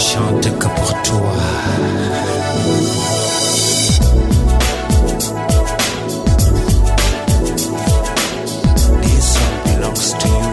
Chante que pour toi. This song belongs to you.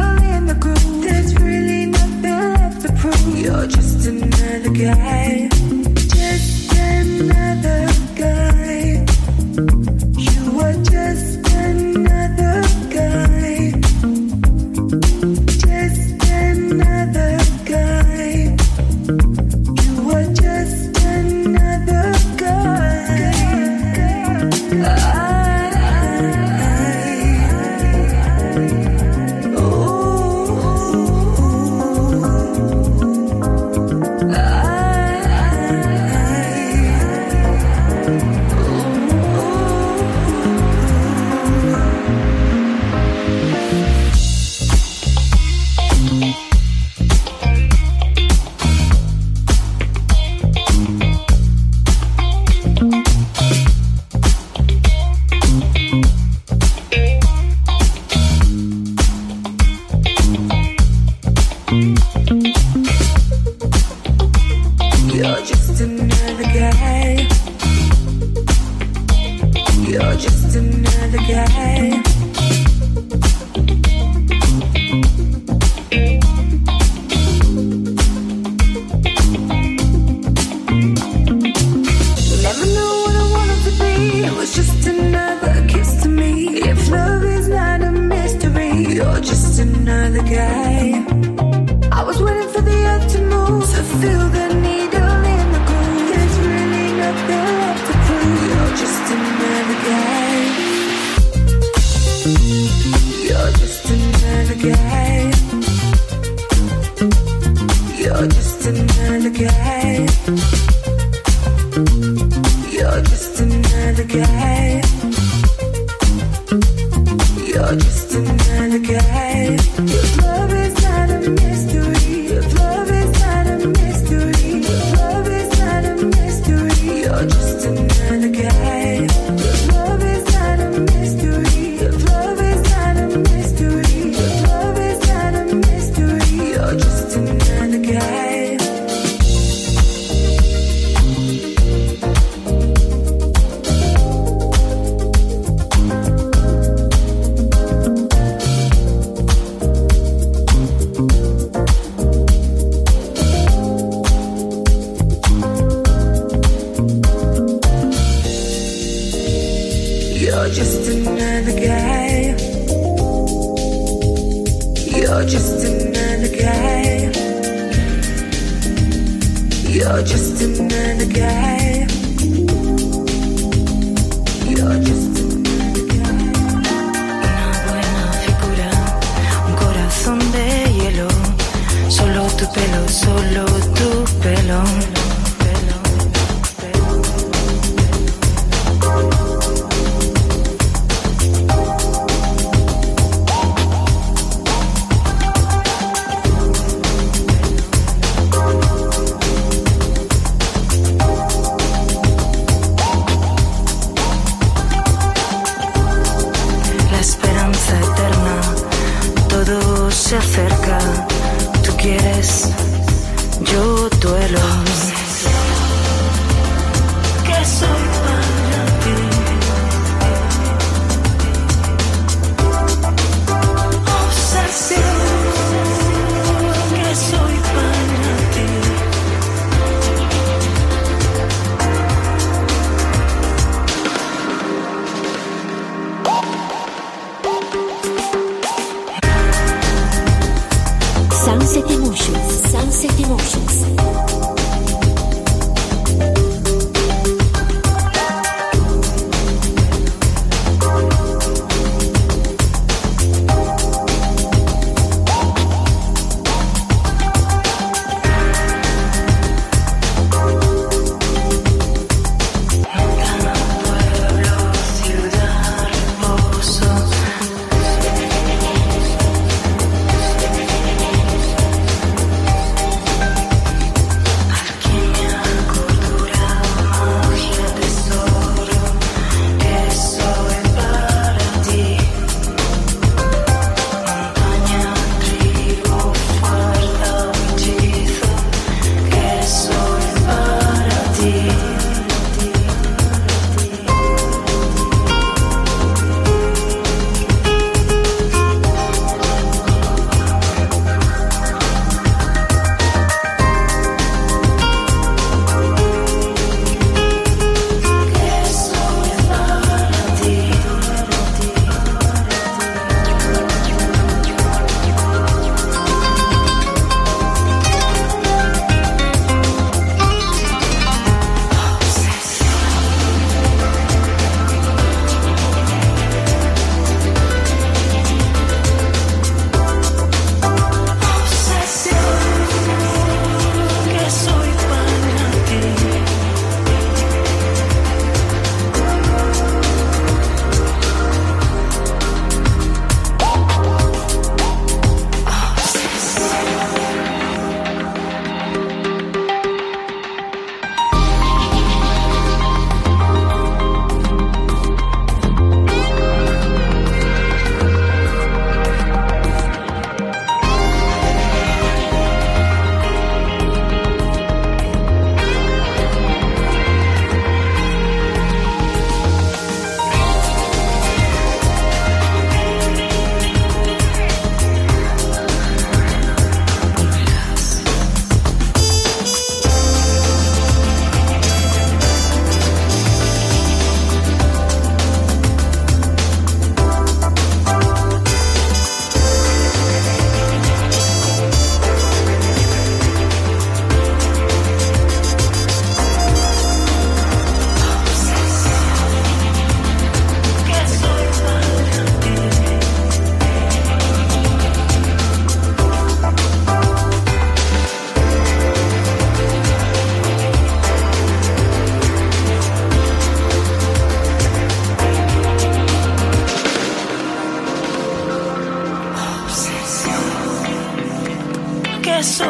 the guy.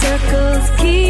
Circles keep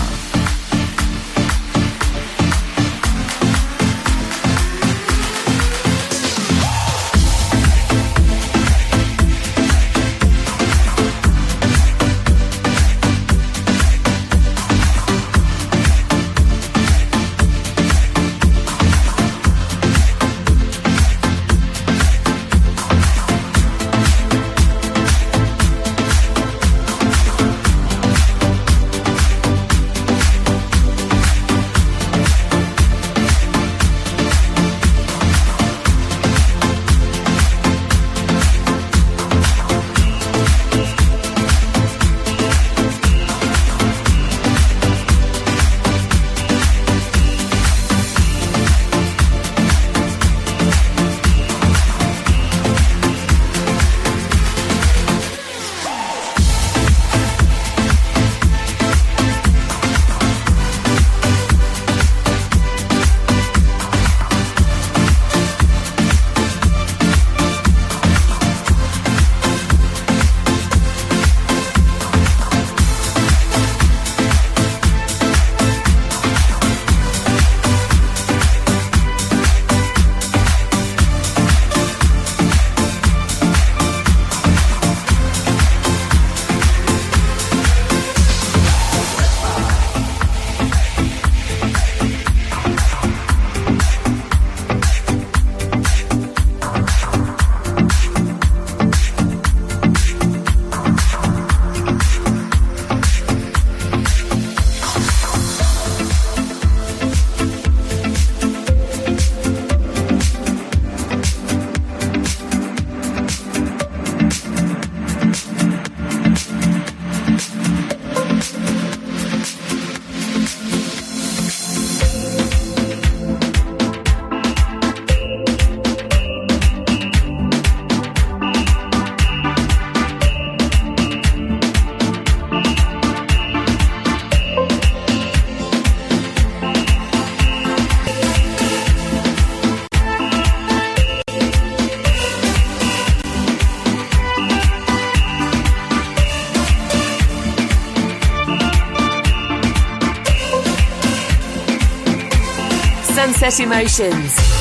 Emotions.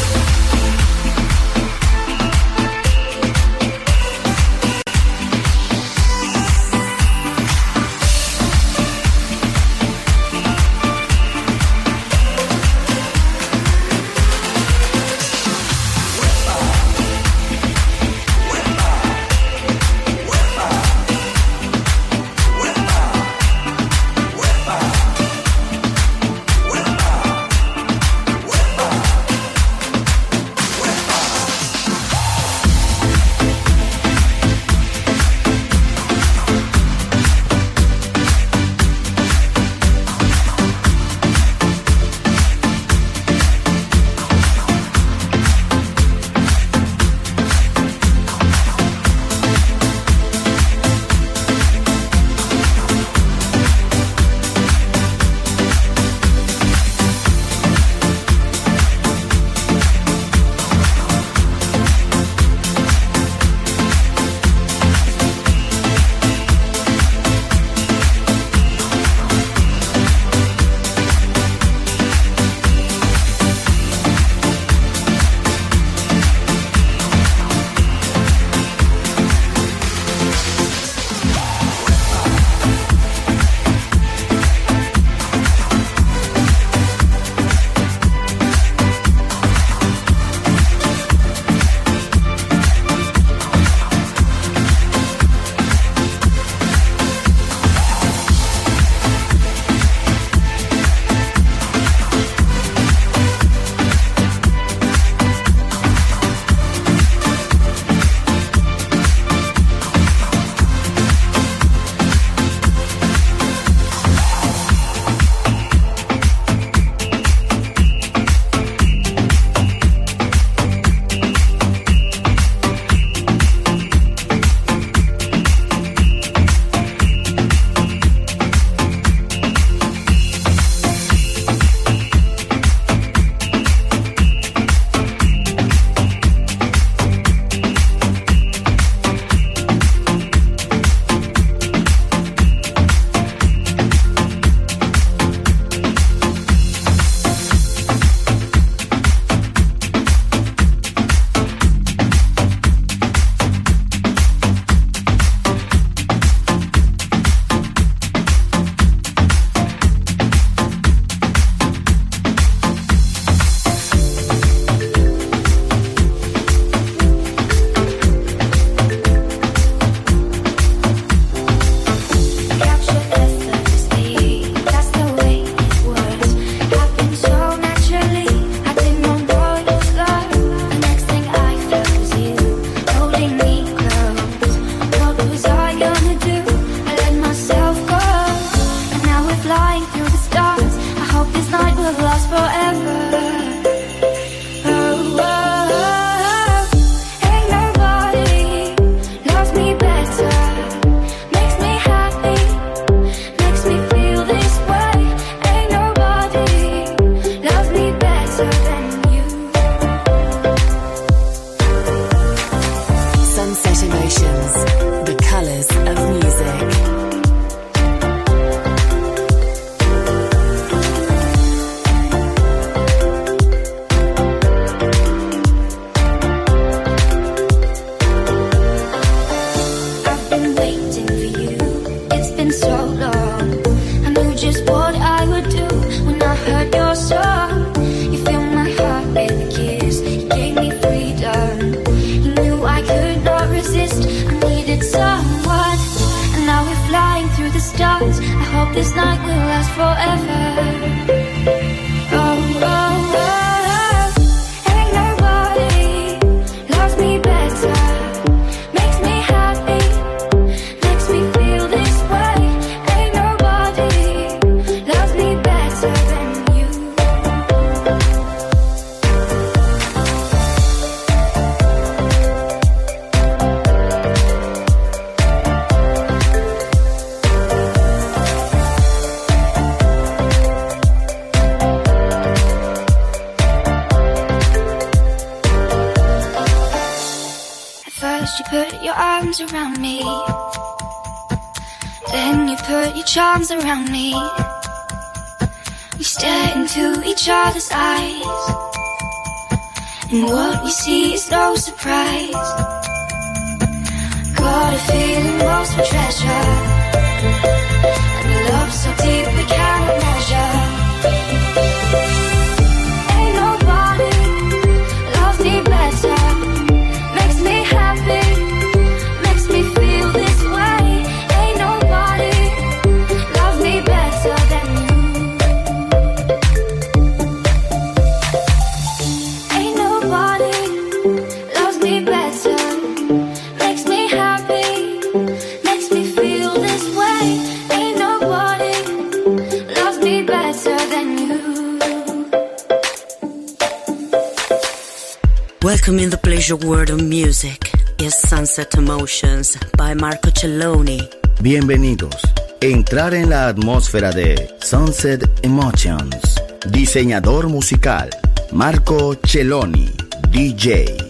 Your World of Music is Sunset Emotions by Marco Celloni. Bienvenidos. Entrar en la atmósfera de Sunset Emotions. Diseñador musical Marco Celloni, DJ.